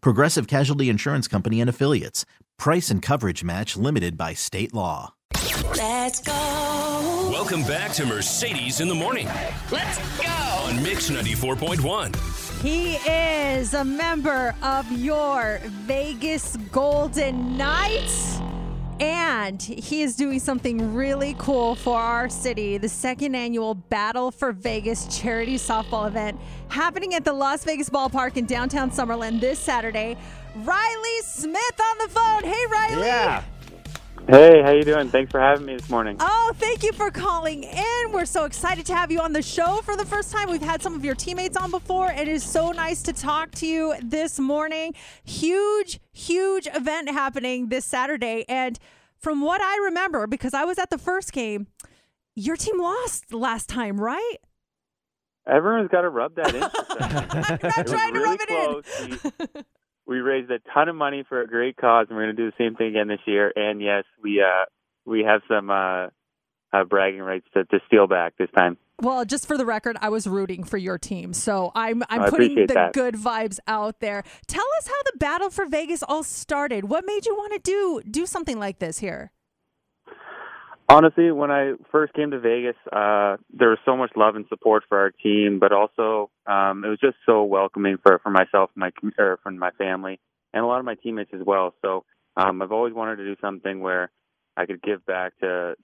Progressive Casualty Insurance Company and Affiliates. Price and coverage match limited by state law. Let's go. Welcome back to Mercedes in the Morning Let's go. on Mix 94.1. He is a member of your Vegas Golden Knights. And he is doing something really cool for our city. The second annual Battle for Vegas charity softball event happening at the Las Vegas Ballpark in downtown Summerlin this Saturday. Reilly Smith on the phone. Hey, Reilly. Yeah. Hey, how you doing? Thanks for having me this morning. Oh, thank you for calling in. We're so excited to have you on the show for the first time. We've had some of your teammates on before. It is so nice to talk to you this morning. Huge, huge event happening this Saturday. And from what I remember, because I was at the first game, your team lost last time, right? Everyone's got to rub that in. I'm not trying to really rub it close. We, we raised a ton of money for a great cause, and we're going to do the same thing again this year. And yes, we uh, we have some uh, uh, bragging rights to, to steal back this time. Well, just for the record, I was rooting for your team. So I'm I'm I putting the that. good vibes out there. Tell us how the battle for Vegas all started. What made you want to do do something like this here? Honestly, when I first came to Vegas, uh, there was so much love and support for our team, but also um, it was just so welcoming for for myself, my or for my family, and a lot of my teammates as well. So um, I've always wanted to do something where I could give back to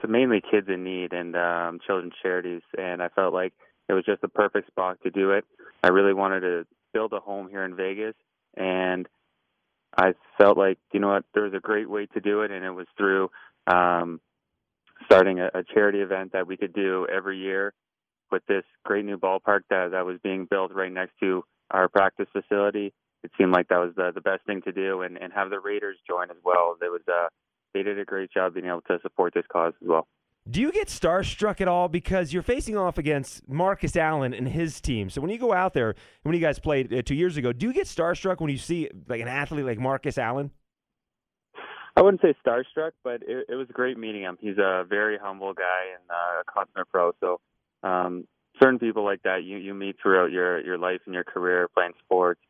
to mainly kids in need and um, children's charities, and I felt like it was just the perfect spot to do it. I really wanted to build a home here in Vegas, and I felt like you know what, there was a great way to do it, and it was through um, starting a, a charity event that we could do every year with this great new ballpark that that was being built right next to our practice facility. It seemed like that was the the best thing to do, and and have the Raiders join as well. There was uh they did a great job being able to support this cause as well. Do you get starstruck at all because you're facing off against Marcus Allen and his team? So when you go out there, when you guys played uh, two years ago, do you get starstruck when you see like an athlete like Marcus Allen? I wouldn't say starstruck, but it, it was great meeting him. He's a very humble guy and uh, a consummate pro. So um, certain people like that you you meet throughout your your life and your career playing sports,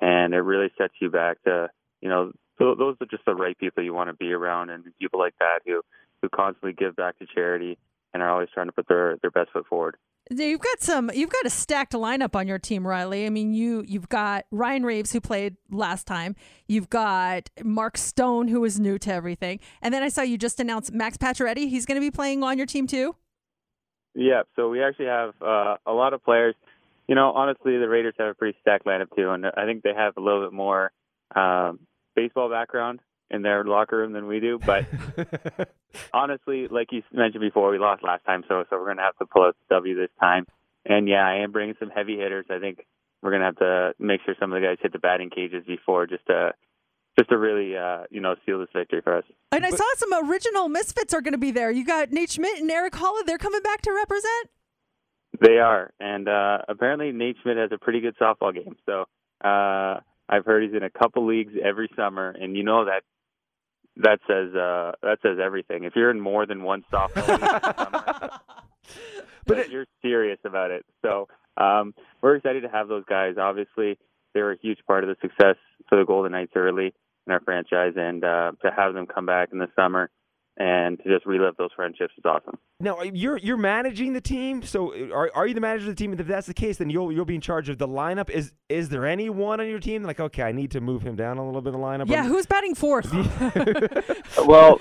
and it really sets you back to you know th- those are just the right people you want to be around, and people like that who who constantly give back to charity and are always trying to put their their best foot forward. You've got some. You've got a stacked lineup on your team, Reilly. I mean, you you've got Ryan Reaves who played last time. You've got Mark Stone who is new to everything, and then I saw you just announced Max Pacioretty. He's going to be playing on your team too. Yeah, so we actually have uh, a lot of players. You know, honestly, the Raiders have a pretty stacked lineup too, and I think they have a little bit more um, baseball background in their locker room than we do. But honestly, like you mentioned before, we lost last time, so so we're gonna have to pull out the W this time. And yeah, I am bringing some heavy hitters. I think we're gonna have to make sure some of the guys hit the batting cages before just to just to really uh, you know seal this victory for us. And I saw some original Misfits are going to be there. You got Nate Schmidt and Erik Haula. They're coming back to represent. They are, and uh, apparently Nate Schmidt has a pretty good softball game. So uh, I've heard he's in a couple leagues every summer, and you know that that says uh, that says everything. If you're in more than one softball league in summer, But you're serious about it. So um, we're excited to have those guys. Obviously, they're a huge part of the success for the Golden Knights early in our franchise, and uh, to have them come back in the summer and to just relive those friendships is awesome. Now you're you're managing the team, so uh, are, are you the manager of the team? And if that's the case, then you'll you'll be in charge of the lineup. Is is there anyone on your team like okay, I need to move him down a little bit in the lineup? Yeah, who's batting fourth? well,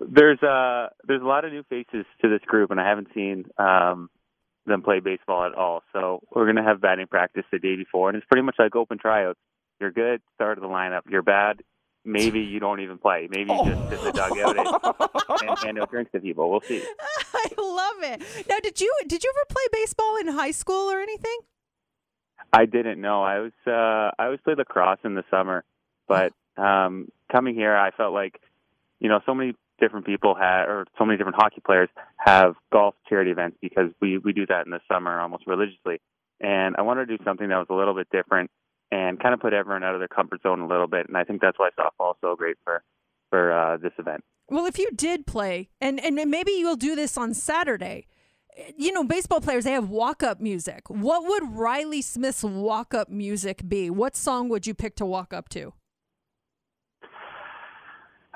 there's uh there's a lot of new faces to this group, and I haven't seen um them play baseball at all. So we're gonna have batting practice the day before, and it's pretty much like open tryouts. You're good, start of the lineup. You're bad, maybe you don't even play. Maybe you just sit in the dugout and, and hand out drinks to people. We'll see. I love it. Now, did you did you ever play baseball in high school or anything? I didn't know. I was uh I always played lacrosse in the summer, but um coming here I felt like you know so many different people have or so many different hockey players have golf charity events because we we do that in the summer almost religiously. And I wanted to do something that was a little bit different and kind of put everyone out of their comfort zone a little bit. And I think that's why softball is so great for for uh, this event. Well, if you did play, and and maybe you'll do this on Saturday. You know, baseball players they have walk up music. What would Reilly Smith's walk up music be? What song would you pick to walk up to?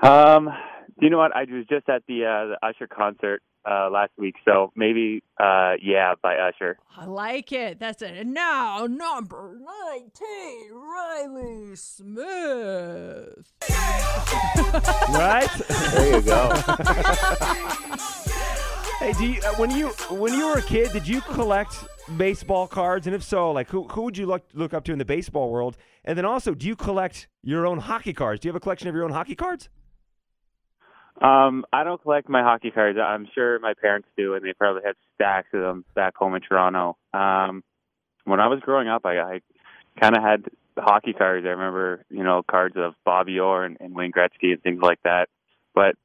Um, you know what? I was just at the uh, the Usher concert uh, last week. So maybe, uh, yeah, by Usher. I like it. That's it. And now, number 19, Reilly Smith. right? There you go. hey, do you, uh, when you when you were a kid, did you collect baseball cards? And if so, like who who would you look look up to in the baseball world? And then also, do you collect your own hockey cards? Do you have a collection of your own hockey cards? Um, I don't collect my hockey cards. I'm sure my parents do, and they probably have stacks of them back home in Toronto. Um, when I was growing up, I, I kind of had hockey cards. I remember, you know, cards of Bobby Orr and, and Wayne Gretzky and things like that. But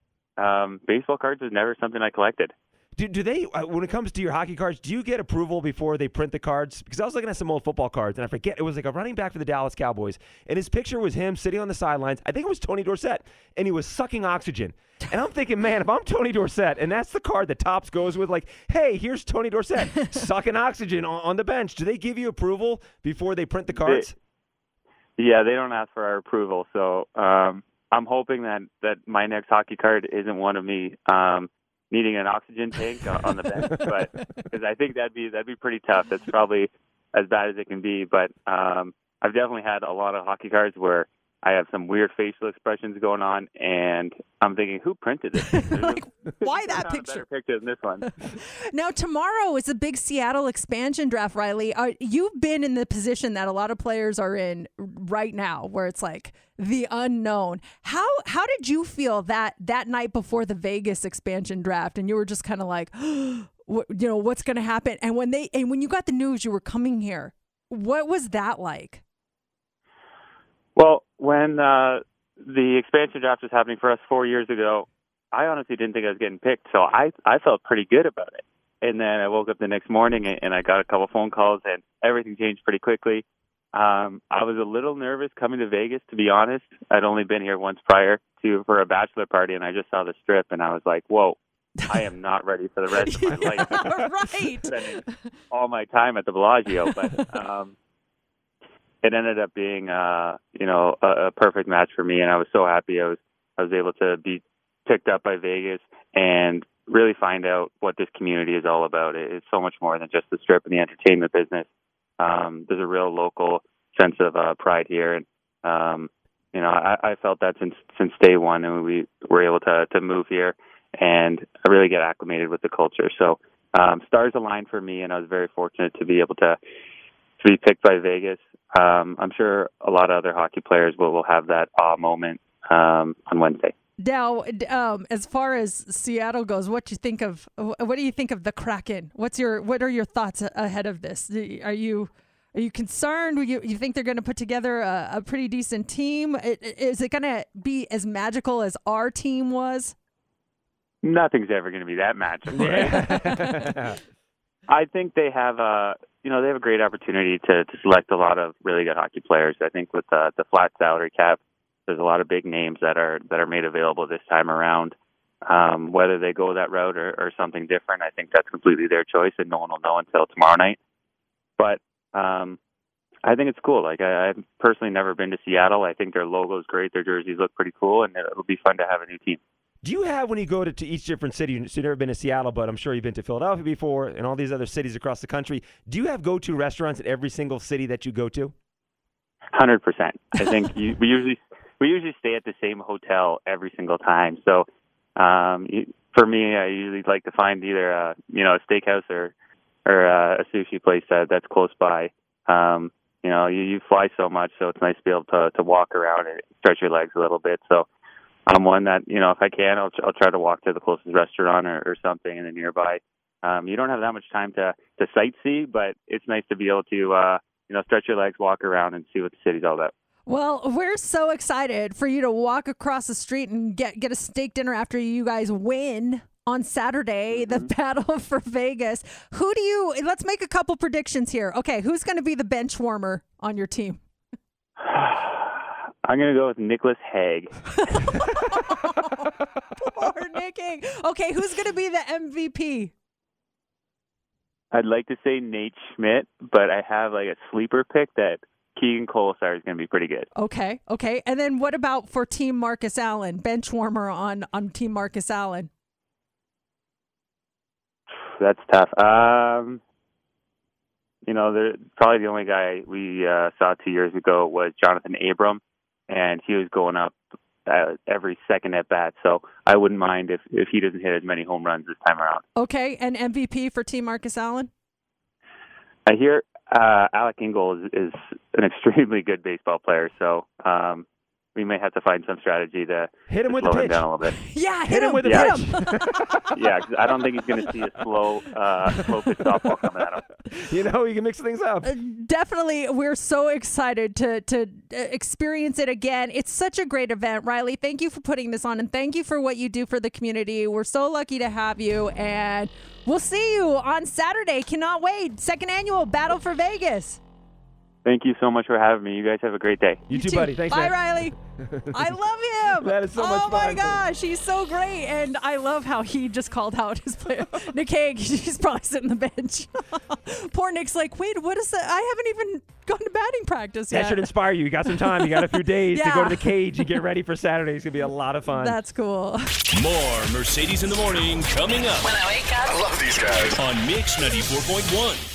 um, baseball cards was never something I collected. Do, do they, uh, when it comes to your hockey cards, do you get approval before they print the cards? Because I was looking at some old football cards, and I forget, it was like a running back for the Dallas Cowboys, and his picture was him sitting on the sidelines. I think it was Tony Dorsett, and he was sucking oxygen. And I'm thinking, man, if I'm Tony Dorsett, and that's the card that Topps goes with, like, hey, here's Tony Dorsett sucking oxygen on, on, the bench. Do they give you approval before they print the cards? They, yeah, they don't ask for our approval. So um, I'm hoping that, that my next hockey card isn't one of me. Um, needing an oxygen tank on the bench, but because I think that'd be that'd be pretty tough. That's probably as bad as it can be. But um, I've definitely had a lot of hockey cards where I have some weird facial expressions going on, and I'm thinking, who printed this? like, why that picture? picture than this one. now tomorrow is a big Seattle expansion draft, Reilly. Are, you've been in the position that a lot of players are in right now, where it's like the unknown. How how did you feel that that night before the Vegas expansion draft, and you were just kind of like, what, you know, what's going to happen? And when they and when you got the news you were coming here, what was that like? Well, when uh, the expansion draft was happening for us four years ago, I honestly didn't think I was getting picked, so I I felt pretty good about it. And then I woke up the next morning and I got a couple phone calls, and everything changed pretty quickly. Um, I was a little nervous coming to Vegas, to be honest. I'd only been here once prior to for a bachelor party, and I just saw the strip, and I was like, "Whoa, I am not ready for the rest of my life." right. Spending all my time at the Bellagio, but um, it ended up being uh you know a, a perfect match for me and I was so happy I was I was able to be picked up by Vegas and really find out what this community is all about. It's so much more than just the strip and the entertainment business. Um, there's a real local sense of uh, pride here, and um, you know I, I felt that since since day one, and we were able to to move here and really get acclimated with the culture. So um, stars aligned for me, and I was very fortunate to be able to to be picked by Vegas um, I'm sure a lot of other hockey players will, will have that awe moment um, on Wednesday. Now, um, as far as Seattle goes, what do you think of what do you think of the Kraken? What's your what are your thoughts ahead of this? Are you are you concerned? You, you think they're going to put together a, a pretty decent team? Is it going to be as magical as our team was? Nothing's ever going to be that magical. Right? I think they have a you know they have a great opportunity to to select a lot of really good hockey players. I think with the the flat salary cap, there's a lot of big names that are that are made available this time around. Um, whether they go that route or, or something different, I think that's completely their choice, and no one will know until tomorrow night. But um, I think it's cool. Like I, I've personally never been to Seattle. I think their logo is great. Their jerseys look pretty cool, and it'll be fun to have a new team. Do you have when you go to, to each different city? So you've never been to Seattle, but I'm sure you've been to Philadelphia before and all these other cities across the country. Do you have go-to restaurants at every single city that you go to? Hundred percent. I think you, we usually we usually stay at the same hotel every single time. So um, for me, I usually like to find either a you know a steakhouse or or a sushi place that that's close by. Um, you know, you, you fly so much, so it's nice to be able to to walk around and stretch your legs a little bit. So I'm one that you know if I can, I'll I'll try to walk to the closest restaurant or, or something in the nearby. Um, you don't have that much time to to sightsee, but it's nice to be able to uh, you know stretch your legs, walk around, and see what the city's all about. Well, we're so excited for you to walk across the street and get get a steak dinner after you guys win on Saturday, the battle for Vegas. Who do you? Let's make a couple predictions here. Okay, who's going to be the bench warmer on your team? I'm going to go with Nicolas Hague. Poor Nick Hague. Okay, who's going to be the MVP? I'd like to say Nate Schmidt, but I have like a sleeper pick that Keegan Kolesar is going to be pretty good. Okay, okay. And then what about for Team Marcus Allen, bench warmer on on Team Marcus Allen? That's tough. Um, you know, probably the only guy we uh, saw two years ago was Johnathan Abram, and he was going up uh, every second at bat. So I wouldn't mind if if he doesn't hit as many home runs this time around. Okay, and MVP for Team Marcus Allen? I hear uh, Alec Ingold is, is an extremely good baseball player, so um, we may have to find some strategy to Hit him to with slow the him down a little bit. Yeah, hit, Hit him with a Yeah. pitch. yeah, 'cause I don't think he's going to see a slow, uh, slow pitch softball coming at him. you know, you can mix things up. Definitely, we're so excited to to uh, experience it again. It's such a great event, Reilly. Thank you for putting this on, and thank you for what you do for the community. We're so lucky to have you, and we'll see you on Saturday. Cannot wait! Second annual Battle for Vegas. Thank you so much for having me. You guys have a great day. You too, buddy. Thanks, Bye, man. Reilly. I love him. That is so much fun. Oh my gosh, he's so great, and I love how he just called out his player. Nick Hague, he's probably sitting on the bench. Poor Nick's like, wait, what is that? I haven't even gone to batting practice yet. That should inspire you. You got some time. You got a few days to go to the cage and get ready for Saturday. It's going to be a lot of fun. That's cool. More Mercedes in the Morning coming up When I wake up, I love these guys on Mix 94.1.